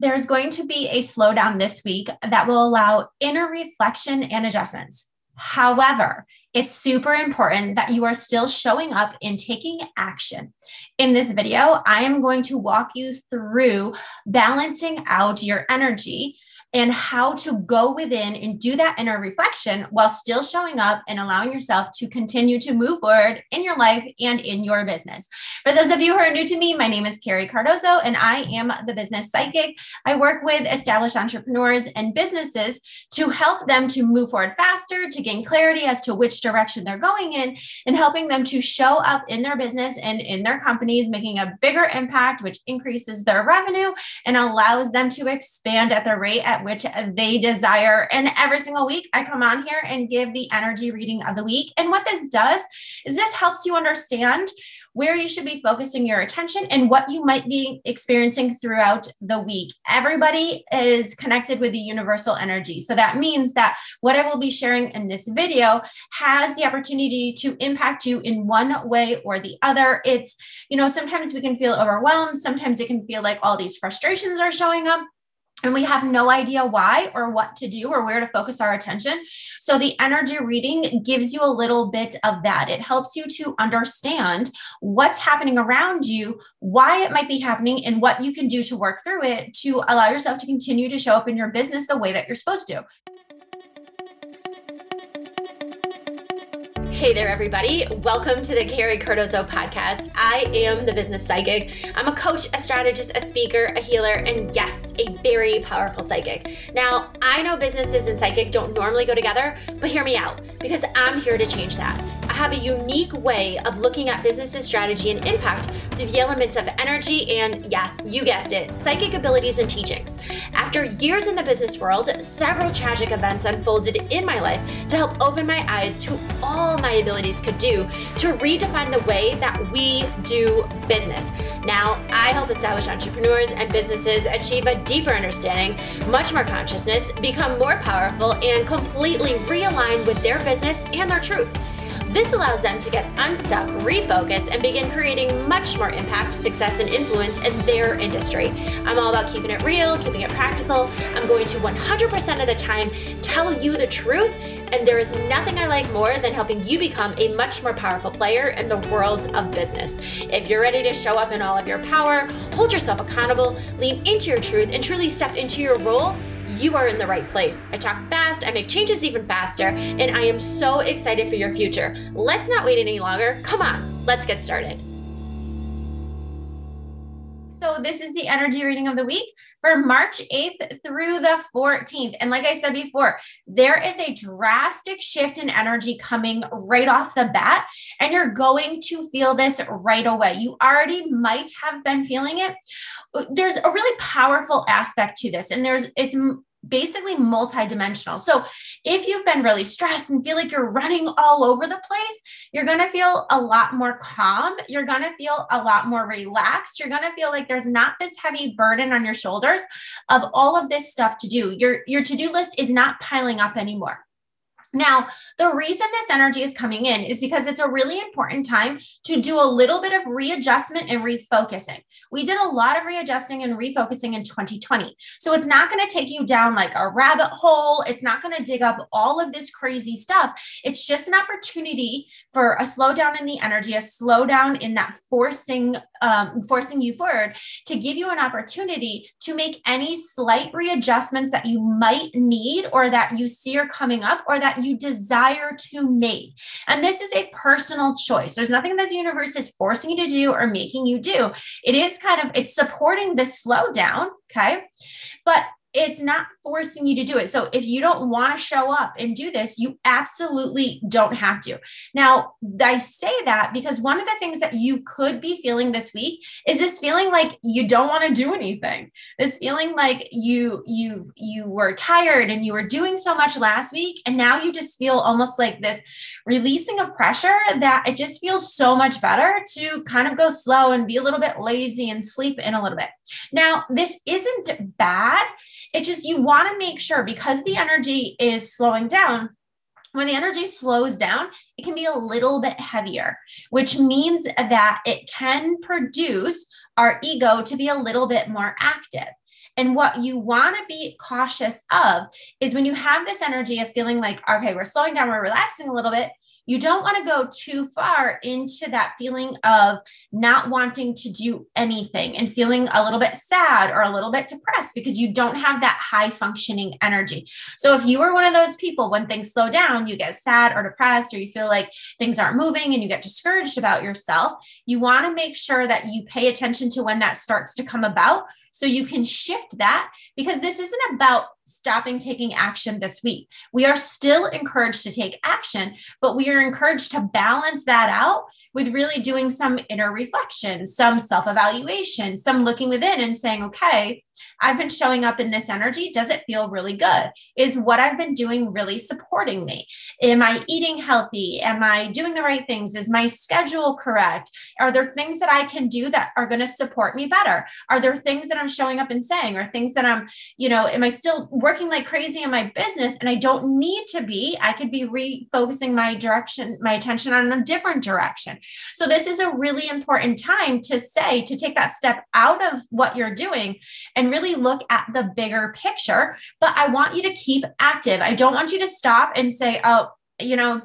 there's going to be a slowdown this week that will allow inner reflection and adjustments. However, it's super important that you are still showing up and taking action. In this video, I am going to walk you through balancing out your energy and how to go within and do that inner reflection while still showing up and allowing yourself to continue to move forward in your life and in your business. For those of you who are new to me, my name is Carrie Cardozo and I am the business psychic. I work with established entrepreneurs and businesses to help them to move forward faster, to gain clarity as to which direction they're going in, and helping them to show up in their business and in their companies, making a bigger impact, which increases their revenue and allows them to expand at the rate at which they desire. And every single week, I come on here and give the energy reading of the week. And what this does is this helps you understand where you should be focusing your attention and what you might be experiencing throughout the week. Everybody is connected with the universal energy. So that means that what I will be sharing in this video has the opportunity to impact you in one way or the other. It's, you know, sometimes we can feel overwhelmed, sometimes it can feel like all these frustrations are showing up and we have no idea why or what to do or where to focus our attention. So, the energy reading gives you a little bit of that. It helps you to understand what's happening around you, why it might be happening, and what you can do to work through it to allow yourself to continue to show up in your business the way that you're supposed to. Hey there, everybody. Welcome to the Carrie Cardozo podcast. I am the business psychic. I'm a coach, a strategist, a speaker, a healer, and yes, a very powerful psychic. Now, I know businesses and psychic don't normally go together, but hear me out because I'm here to change that. Have a unique way of looking at business's strategy and impact through the elements of energy and, yeah, you guessed it, psychic abilities and teachings. After years in the business world, several tragic events unfolded in my life to help open my eyes to all my abilities could do to redefine the way that we do business. Now, I help establish entrepreneurs and businesses achieve a deeper understanding, much more consciousness, become more powerful, and completely realign with their business and their truth. This allows them to get unstuck, refocus, and begin creating much more impact, success, and influence in their industry. I'm all about keeping it real, keeping it practical. I'm going to 100% of the time tell you the truth and there is nothing I like more than helping you become a much more powerful player in the worlds of business. If you're ready to show up in all of your power, hold yourself accountable, lean into your truth, and truly step into your role, you are in the right place. I talk fast, I make changes even faster, and I am so excited for your future. Let's not wait any longer. Come on, let's get started. So, this is the energy reading of the week for March 8th through the 14th. And like I said before, there is a drastic shift in energy coming right off the bat, and you're going to feel this right away. You already might have been feeling it. There's a really powerful aspect to this, and there's it's basically multidimensional. So if you've been really stressed and feel like you're running all over the place, you're going to feel a lot more calm. You're going to feel a lot more relaxed. You're going to feel like there's not this heavy burden on your shoulders of all of this stuff to do. Your your to-do list is not piling up anymore. Now, the reason this energy is coming in is because it's a really important time to do a little bit of readjustment and refocusing. We did a lot of readjusting and refocusing in 2020. So it's not going to take you down like a rabbit hole. It's not going to dig up all of this crazy stuff. It's just an opportunity for a slowdown in the energy, a slowdown in that forcing, um, forcing you forward to give you an opportunity to make any slight readjustments that you might need or that you see are coming up or that you desire to make. And this is a personal choice. There's nothing that the universe is forcing you to do or making you do. It is kind of it's supporting this slowdown, okay? But it's not forcing you to do it. So if you don't want to show up and do this, you absolutely don't have to. Now, I say that because one of the things that you could be feeling this week is this feeling like you don't want to do anything. This feeling like you you you were tired and you were doing so much last week and now you just feel almost like this releasing of pressure that it just feels so much better to kind of go slow and be a little bit lazy and sleep in a little bit. Now, this isn't bad it's just you want to make sure because the energy is slowing down. When the energy slows down, it can be a little bit heavier, which means that it can produce our ego to be a little bit more active. And what you want to be cautious of is when you have this energy of feeling like, okay, we're slowing down, we're relaxing a little bit, you don't want to go too far into that feeling of not wanting to do anything and feeling a little bit sad or a little bit depressed because you don't have that high functioning energy. So if you are one of those people when things slow down, you get sad or depressed or you feel like things aren't moving and you get discouraged about yourself, you want to make sure that you pay attention to when that starts to come about so you can shift that because this isn't about stopping taking action this week. We are still encouraged to take action, but we are encouraged to balance that out with really doing some inner reflection, some self evaluation, some looking within and saying, okay, I've been showing up in this energy. Does it feel really good? Is what I've been doing really supporting me? Am I eating healthy? Am I doing the right things? Is my schedule correct? Are there things that I can do that are going to support me better? Are there things that I'm showing up and saying, or things that I'm, you know, am I still working like crazy in my business and I don't need to be? I could be refocusing my direction, my attention on a different direction. So, this is a really important time to say, to take that step out of what you're doing and really look at the bigger picture. But I want you to keep active. I don't want you to stop and say, oh, you know,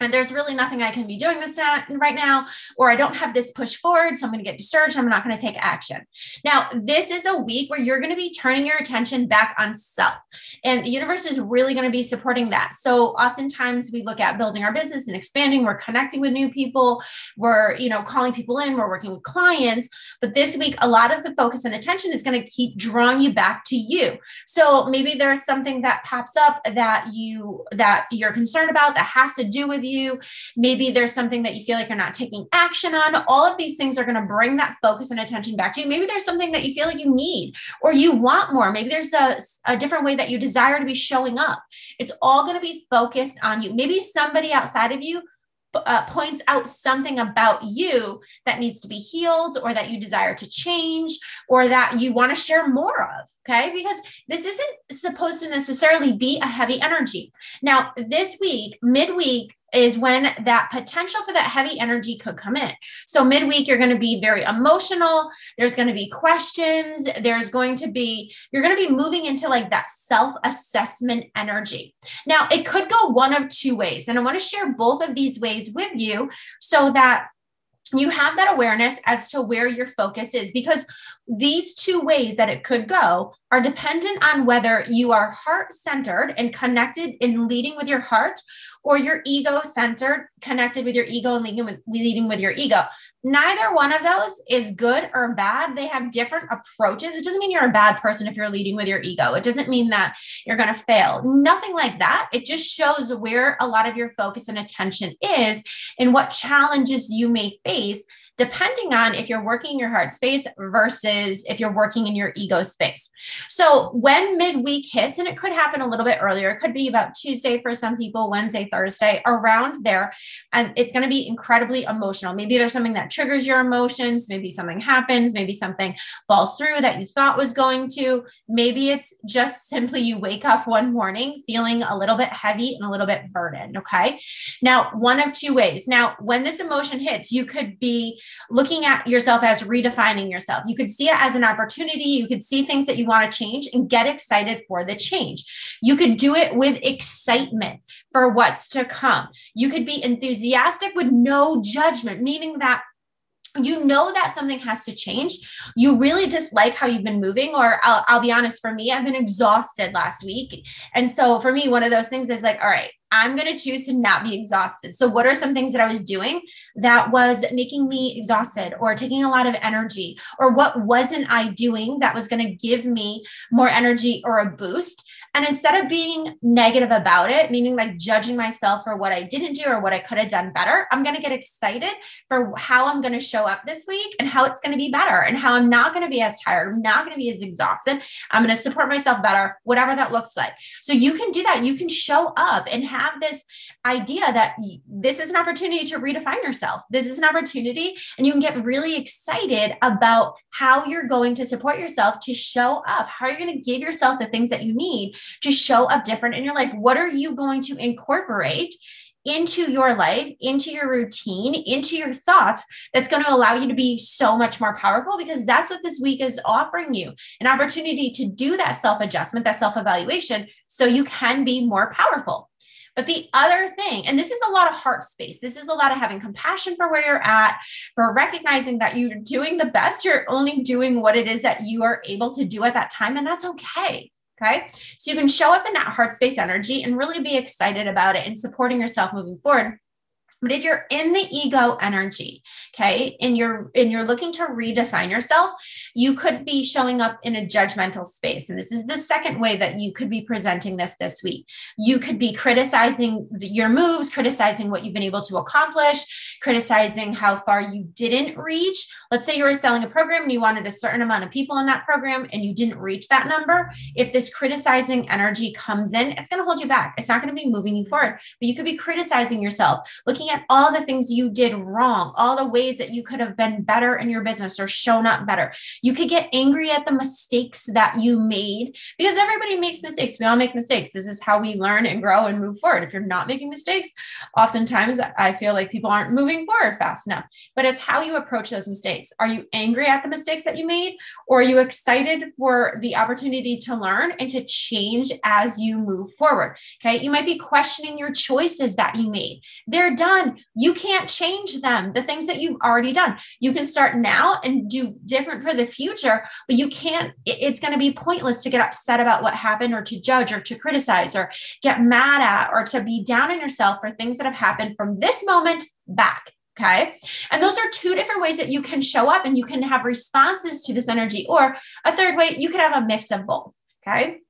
and there's really nothing I can be doing this right now, or I don't have this push forward, so I'm going to get discouraged. I'm not going to take action. Now, this is a week where you're going to be turning your attention back on self, and the universe is really going to be supporting that. So, oftentimes we look at building our business and expanding. We're connecting with new people. We're, you know, calling people in. We're working with clients. But this week, a lot of the focus and attention is going to keep drawing you back to you. So maybe there's something that pops up that you that you're concerned about that has to do with you. Maybe there's something that you feel like you're not taking action on. All of these things are going to bring that focus and attention back to you. Maybe there's something that you feel like you need or you want more. Maybe there's a, a different way that you desire to be showing up. It's all going to be focused on you. Maybe somebody outside of you uh, points out something about you that needs to be healed or that you desire to change or that you want to share more of. Okay. Because this isn't supposed to necessarily be a heavy energy. Now, this week, midweek, is when that potential for that heavy energy could come in. So, midweek, you're going to be very emotional. There's going to be questions. There's going to be, you're going to be moving into like that self assessment energy. Now, it could go one of two ways. And I want to share both of these ways with you so that you have that awareness as to where your focus is because these two ways that it could go are dependent on whether you are heart centered and connected in leading with your heart or you're ego centered, connected with your ego and leading with, leading with your ego. Neither one of those is good or bad. They have different approaches. It doesn't mean you're a bad person if you're leading with your ego. It doesn't mean that you're going to fail. Nothing like that. It just shows where a lot of your focus and attention is and what challenges you may face depending on if you're working in your heart space versus if you're working in your ego space. So when midweek hits, and it could happen a little bit earlier, it could be about Tuesday for some people, Wednesday, Thursday, around there. And it's going to be incredibly emotional. Maybe there's something that triggers your emotions. Maybe something happens. Maybe something falls through that you thought was going to. Maybe it's just simply you wake up one morning feeling a little bit heavy and a little bit burdened. Okay. Now, one of two ways. Now, when this emotion hits, you could be looking at yourself as redefining yourself. You could see it as an opportunity. You could see things that you want to change and get excited for the change. You could do it with excitement for what's to come. You could be enthusiastic with no judgment, meaning that you know that something has to change. You really dislike how you've been moving, or I'll, I'll, be honest, for me, I've been exhausted last week. And so for me, one of those things is like, all right, I'm going to choose to not be exhausted. So, what are some things that I was doing that was making me exhausted or taking a lot of energy? Or what wasn't I doing that was going to give me more energy or a boost? And instead of being negative about it, meaning like judging myself for what I didn't do or what I could have done better, I'm going to get excited for how I'm going to show up this week and how it's going to be better and how I'm not going to be as tired. I'm not going to be as exhausted. I'm going to support myself better, whatever that looks like. So, you can do that. You can show up and have this idea that this is an opportunity to redefine yourself. This is an opportunity, and you can get really excited about how you're going to support yourself to show up, how you're going to give yourself the things that you need to show up different in your life. What are you going to incorporate? into your life, into your routine, into your thoughts that's going to allow you to be so much more powerful because that's what this week is offering you an opportunity to do that self adjustment, that self evaluation, so you can be more powerful. But the other thing, and this is a lot of heart space, this is a lot of having compassion for where you're at, for recognizing that you're doing the best, you're only doing what it is that you are able to do at that time, and that's okay. Okay. So you can show up in that heart space energy and really be excited about it and supporting yourself moving forward. But if you're in the ego energy, okay, and you're and you're looking to redefine yourself, you could be showing up in a judgmental space. And this is the second way that you could be presenting this this week. You could be criticizing your moves, criticizing what you've been able to accomplish, criticizing how far you didn't reach. Let's say you were selling a program and you wanted a certain amount of people in that program and you didn't reach that number. If this criticizing energy comes in, it's going to hold you back. It's not going to be moving you forward. But you could be criticizing yourself, looking looking at all the things you did wrong, all the ways that you could have been better in your business or shown up better. You could get angry at the mistakes that you made because everybody makes mistakes. We all make mistakes. This is how we learn and grow and move forward. If you're not making mistakes, oftentimes I feel like people aren't moving forward fast enough. But it's how you approach those mistakes. Are you angry at the mistakes that you made? Or are you excited for the opportunity to learn and to change as you move forward? Okay. You might be questioning your choices that you made. They're done done. You can't change them. The things that you've already done. You can start now and do different for the future, but you can't, it's going to be pointless to get upset about what happened or to judge or to criticize or get mad at or to be down on yourself for things that have happened from this moment back. Okay. And those are two different ways that you can show up and you can have responses to this energy. Or a third way, you could have a mix of both. Okay.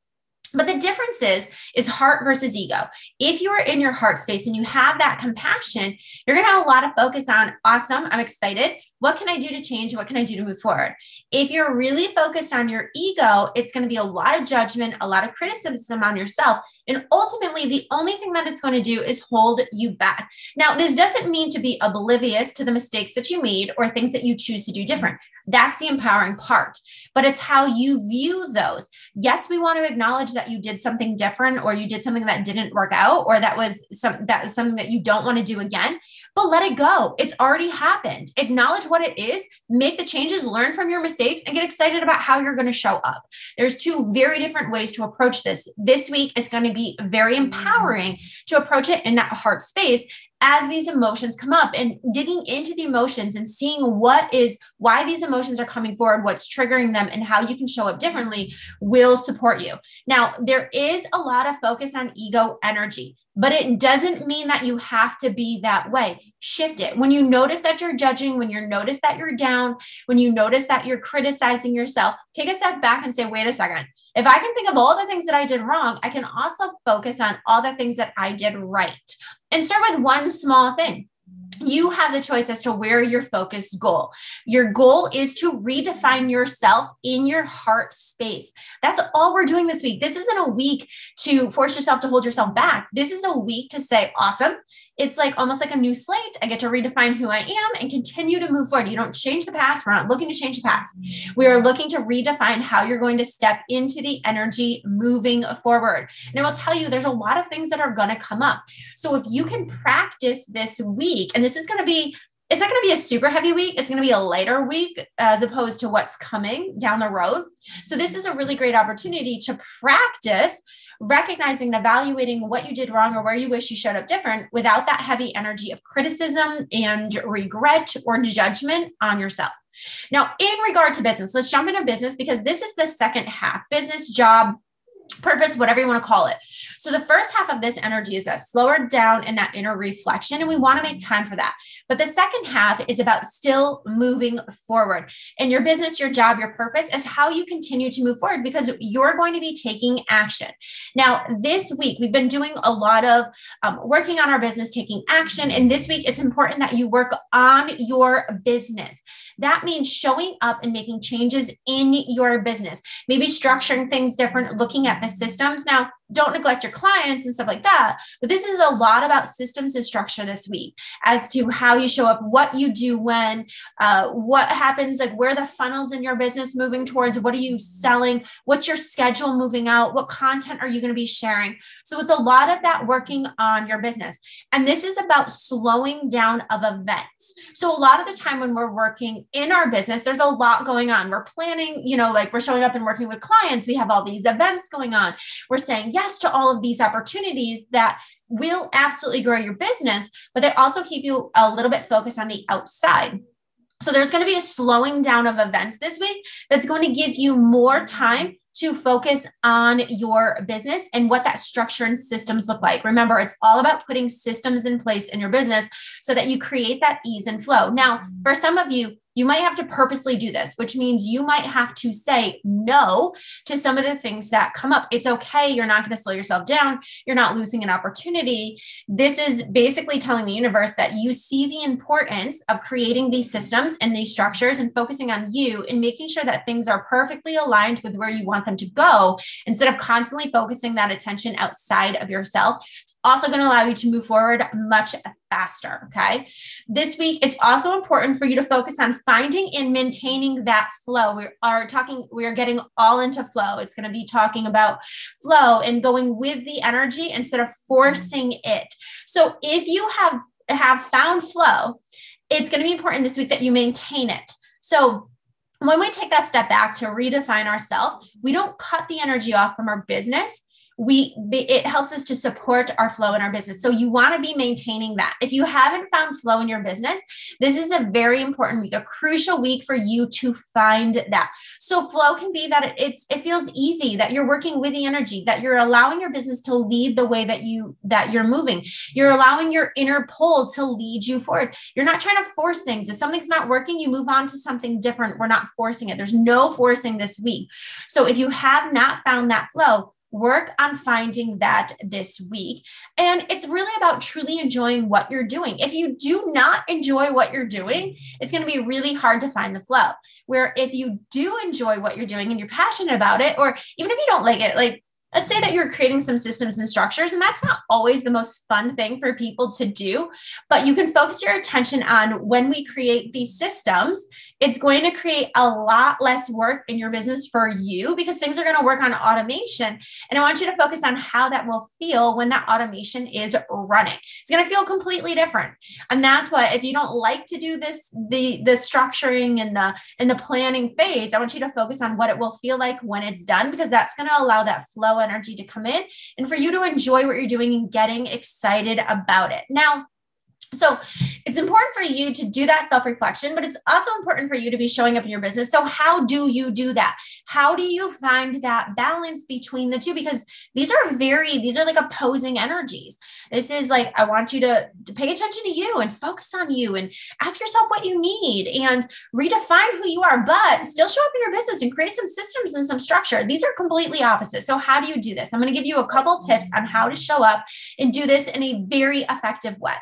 But the difference is is heart versus ego. If you are in your heart space and you have that compassion, you're going to have a lot of focus on awesome, I'm excited. What can I do to change? What can I do to move forward? If you're really focused on your ego, it's going to be a lot of judgment, a lot of criticism on yourself. And ultimately, the only thing that it's going to do is hold you back. Now, this doesn't mean to be oblivious to the mistakes that you made or things that you choose to do different. That's the empowering part, but it's how you view those. Yes, we want to acknowledge that you did something different or you did something that didn't work out or that was some that was something that you don't want to do again, but let it go. It's already happened. Acknowledge what it is, make the changes, learn from your mistakes and get excited about how you're going to show up. There's two very different ways to approach this. This week is going to be very mm-hmm. empowering to approach it in that heart space as these emotions come up and digging into the emotions and seeing what is why these emotions are coming forward, what's triggering them, and how you can show up differently will support you. Now, there is a lot of focus on ego energy, but it doesn't mean that you have to be that way. Shift it. When you notice that you're judging, when you notice that you're down, when you notice that you're criticizing yourself, take a step back and say, wait a second. If I can think of all the things that I did wrong, I can also focus on all the things that I did right and start with one small thing you have the choice as to where your focused goal. Your goal is to redefine yourself in your heart space. That's all we're doing this week. This isn't a week to force yourself to hold yourself back. This is a week to say, awesome, it's like almost like a new slate. I get to redefine who I am and continue to move forward. You don't change the past. We're not looking to change the past. We are looking to redefine how you're going to step into the energy moving forward. And I will tell you, there's a lot of things that are going to come up. So if you can practice this week, and this is going to be it's not going to be a super heavy week. It's going to be a lighter week as opposed to what's coming down the road. So, this is a really great opportunity to practice recognizing and evaluating what you did wrong or where you wish you showed up different without that heavy energy of criticism and regret or judgment on yourself. Now, in regard to business, let's jump into business because this is the second half business, job, purpose, whatever you want to call it. So the first half of this energy is that slower down and that inner reflection, and we want to make time for that. But the second half is about still moving forward. And your business, your job, your purpose is how you continue to move forward because you're going to be taking action. Now, this week, we've been doing a lot of um, working on our business, taking action. And this week, it's important that you work on your business. That means showing up and making changes in your business, maybe structuring things different, looking at the systems. Now, don't neglect your clients and stuff like that. But this is a lot about systems and structure this week as to how you show up, what you do when, uh, what happens, like where the funnels in your business moving towards, what are you selling, what's your schedule moving out, what content are you going to be sharing. So it's a lot of that working on your business. And this is about slowing down of events. So a lot of the time when we're working in our business, there's a lot going on. We're planning, you know, like we're showing up and working with clients. We have all these events going on. We're saying yes to all of these opportunities that will absolutely grow your business, but they also keep you a little bit focused on the outside. So there's going to be a slowing down of events this week that's going to give you more time to focus on your business and what that structure and systems look like. Remember, it's all about putting systems in place in your business so that you create that ease and flow. Now, for some of you, you might have to purposely do this, which means you might have to say no to some of the things that come up. It's okay. You're not going to slow yourself down. You're not losing an opportunity. This is basically telling the universe that you see the importance of creating these systems and these structures and focusing on you and making sure that things are perfectly aligned with where you want them to go instead of constantly focusing that attention outside of yourself. It's also going to allow you to move forward much faster. Okay. This week, it's also important for you to focus on finding and maintaining that flow. We are talking, we are getting all into flow. It's going to be talking about flow and going with the energy instead of forcing it. So if you have have found flow, it's going to be important this week that you maintain it. So when we take that step back to redefine ourselves, we don't cut the energy off from our business we it helps us to support our flow in our business. So you want to be maintaining that. If you haven't found flow in your business this is a very important week a crucial week for you to find that. So flow can be that it's it feels easy that you're working with the energy that you're allowing your business to lead the way that you that you're moving. You're allowing your inner pull to lead you forward. You're not trying to force things. If something's not working you move on to something different. We're not forcing it. There's no forcing this week. So if you have not found that flow work on finding that this week. And it's really about truly enjoying what you're doing. If you do not enjoy what you're doing, it's going to be really hard to find the flow. Where if you do enjoy what you're doing and you're passionate about it, or even if you don't like it, like let's say that you're creating some systems and structures, and that's not always the most fun thing for people to do, but you can focus your attention on when we create these systems, it's going to create a lot less work in your business for you because things are going to work on automation. And I want you to focus on how that will feel when that automation is running. It's going to feel completely different. And that's what if you don't like to do this, the the structuring and the and the planning phase, I want you to focus on what it will feel like when it's done because that's going to allow that flow energy to come in and for you to enjoy what you're doing and getting excited about it. Now, so it's important for you to do that self reflection, but it's also important for you to be showing up in your business. So, how do you do that? How do you find that balance between the two? Because these are very, these are like opposing energies. This is like, I want you to, to pay attention to you and focus on you and ask yourself what you need and redefine who you are, but still show up in your business and create some systems and some structure. These are completely opposite. So, how do you do this? I'm going to give you a couple tips on how to show up and do this in a very effective way.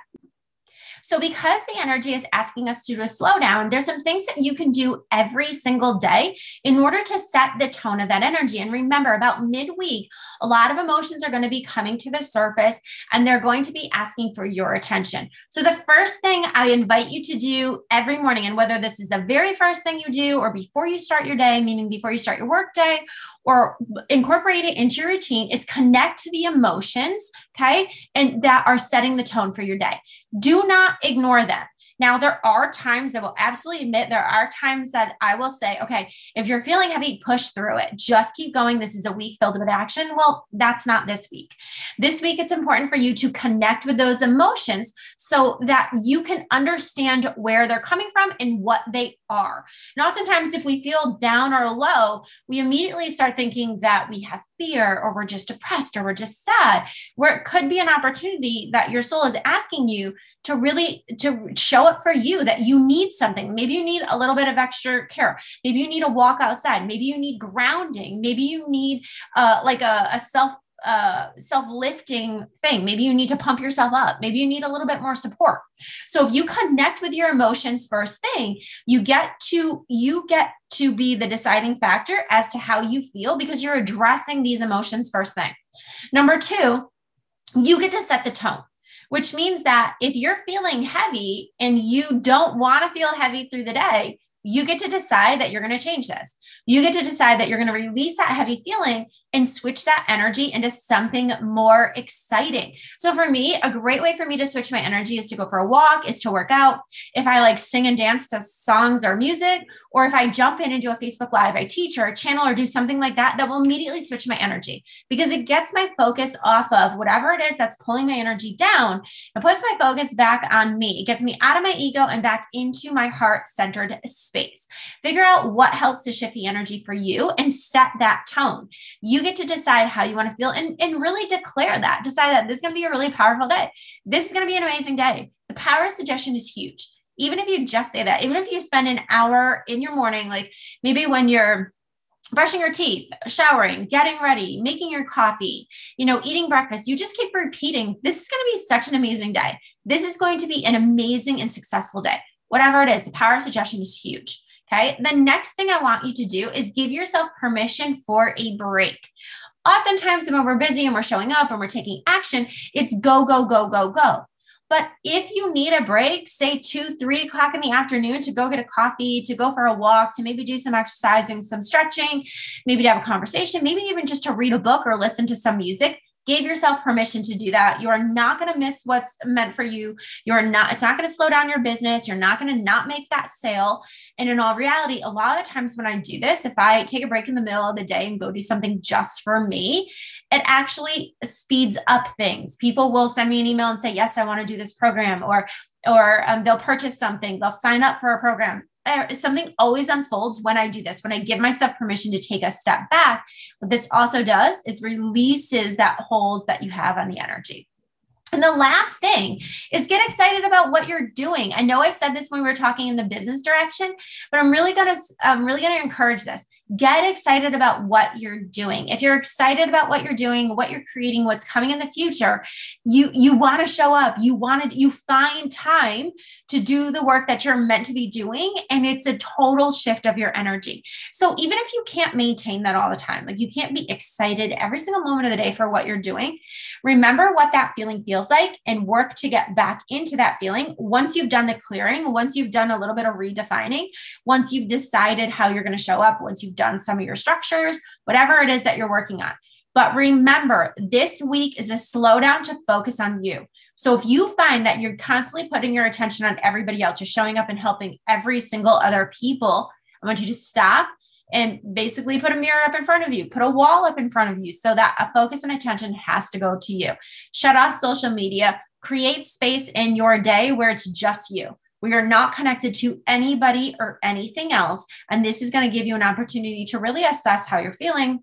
So, because the energy is asking us to do a slowdown, there's some things that you can do every single day in order to set the tone of that energy. And remember, about midweek, a lot of emotions are going to be coming to the surface and they're going to be asking for your attention. So, the first thing I invite you to do every morning, and whether this is the very first thing you do or before you start your day, meaning before you start your work day, or incorporate it into your routine is connect to the emotions, okay, and that are setting the tone for your day. Do not ignore them. Now, there are times I will absolutely admit there are times that I will say, okay, if you're feeling heavy, push through it. Just keep going. This is a week filled with action. Well, that's not this week. This week, it's important for you to connect with those emotions so that you can understand where they're coming from and what they are. And oftentimes, if we feel down or low, we immediately start thinking that we have fear or we're just depressed or we're just sad, where it could be an opportunity that your soul is asking you to really to show up for you that you need something maybe you need a little bit of extra care maybe you need a walk outside maybe you need grounding maybe you need uh, like a, a self uh, self lifting thing. Maybe you need to pump yourself up. Maybe you need a little bit more support. So if you connect with your emotions first thing, you get to you get to be the deciding factor as to how you feel because you're addressing these emotions first thing. Number two, you get to set the tone which means that if you're feeling heavy and you don't want to feel heavy through the day, you get to decide that you're going to change this. You get to decide that you're going to release that heavy feeling and switch that energy into something more exciting. So for me, a great way for me to switch my energy is to go for a walk, is to work out. If I like sing and dance to songs or music, or if I jump in and do a Facebook Live, I teach or a channel or do something like that, that will immediately switch my energy because it gets my focus off of whatever it is that's pulling my energy down and puts my focus back on me. It gets me out of my ego and back into my heart centered space. Figure out what helps to shift the energy for you and set that tone. You get to decide how you want to feel and, and really declare that. Decide that this is going to be a really powerful day. This is going to be an amazing day. The power of suggestion is huge. Even if you just say that, even if you spend an hour in your morning, like maybe when you're brushing your teeth, showering, getting ready, making your coffee, you know, eating breakfast, you just keep repeating, this is going to be such an amazing day. This is going to be an amazing and successful day. Whatever it is, the power of suggestion is huge. Okay. The next thing I want you to do is give yourself permission for a break. Oftentimes, when we're busy and we're showing up and we're taking action, it's go, go, go, go, go. But if you need a break, say two, three o'clock in the afternoon to go get a coffee, to go for a walk, to maybe do some exercising, some stretching, maybe to have a conversation, maybe even just to read a book or listen to some music, gave yourself permission to do that. You are not going to miss what's meant for you. You're not, it's not going to slow down your business. You're not going to not make that sale. And in all reality, a lot of times when I do this, if I take a break in the middle of the day and go do something just for me, it actually speeds up things. People will send me an email and say, Yes, I want to do this program, or or um, they'll purchase something, they'll sign up for a program something always unfolds when I do this, when I give myself permission to take a step back. What this also does is releases that hold that you have on the energy. And the last thing is get excited about what you're doing. I know I said this when we were talking in the business direction, but I'm really going to I'm really to encourage this get excited about what you're doing. If you're excited about what you're doing what you're creating what's coming in the future you you want to show up. You want to you find time to do the work that you're meant to be doing and it's a total shift of your energy. So even if you can't maintain that all the time like you can't be excited every single moment of the day for what you're doing remember what that feeling feels like and work to get back into that feeling. Once you've done the clearing once you've done a little bit of redefining once you've decided how you're going to show up once you've you've done some of your structures, whatever it is that you're working on. But remember, this week is a slowdown to focus on you. So if you find that you're constantly putting your attention on everybody else, you're showing up and helping every single other people, I want you to stop and basically put a mirror up in front of you, put a wall up in front of you so that a focus and attention has to go to you. Shut off social media, create space in your day where it's just you. We are not connected to anybody or anything else. And this is going to give you an opportunity to really assess how you're feeling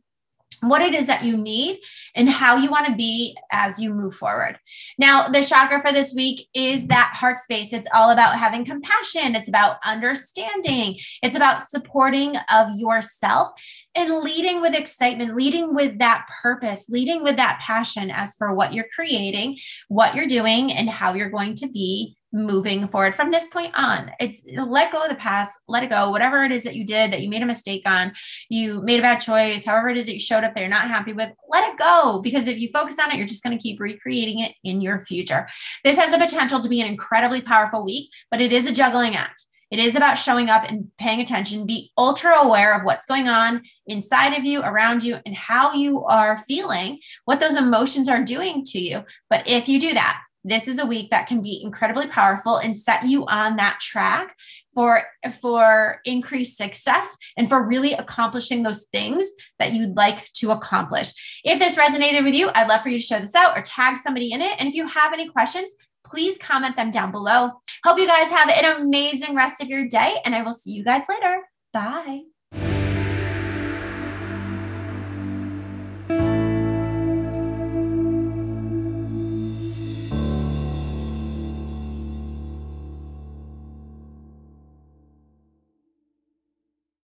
what it is that you need and how you want to be as you move forward. Now, the chakra for this week is that heart space. It's all about having compassion, it's about understanding, it's about supporting of yourself and leading with excitement, leading with that purpose, leading with that passion as for what you're creating, what you're doing, and how you're going to be moving forward from this point on. It's let go of the past, let it go. Whatever it is that you did that you made a mistake on, you made a bad choice, however it is that you showed up there not happy with, let it go. Because if you focus on it, you're just going to keep recreating it in your future. This has the potential to be an incredibly powerful week, but it is a juggling act. It is about showing up and paying attention. Be ultra aware of what's going on inside of you, around you, and how you are feeling, what those emotions are doing to you. But if you do that, this is a week that can be incredibly powerful and set you on that track for for increased success and for really accomplishing those things that you'd like to accomplish. If this resonated with you, I'd love for you to share this out or tag somebody in it. And if you have any questions, please comment them down below. Hope you guys have an amazing rest of your day and I will see you guys later. Bye.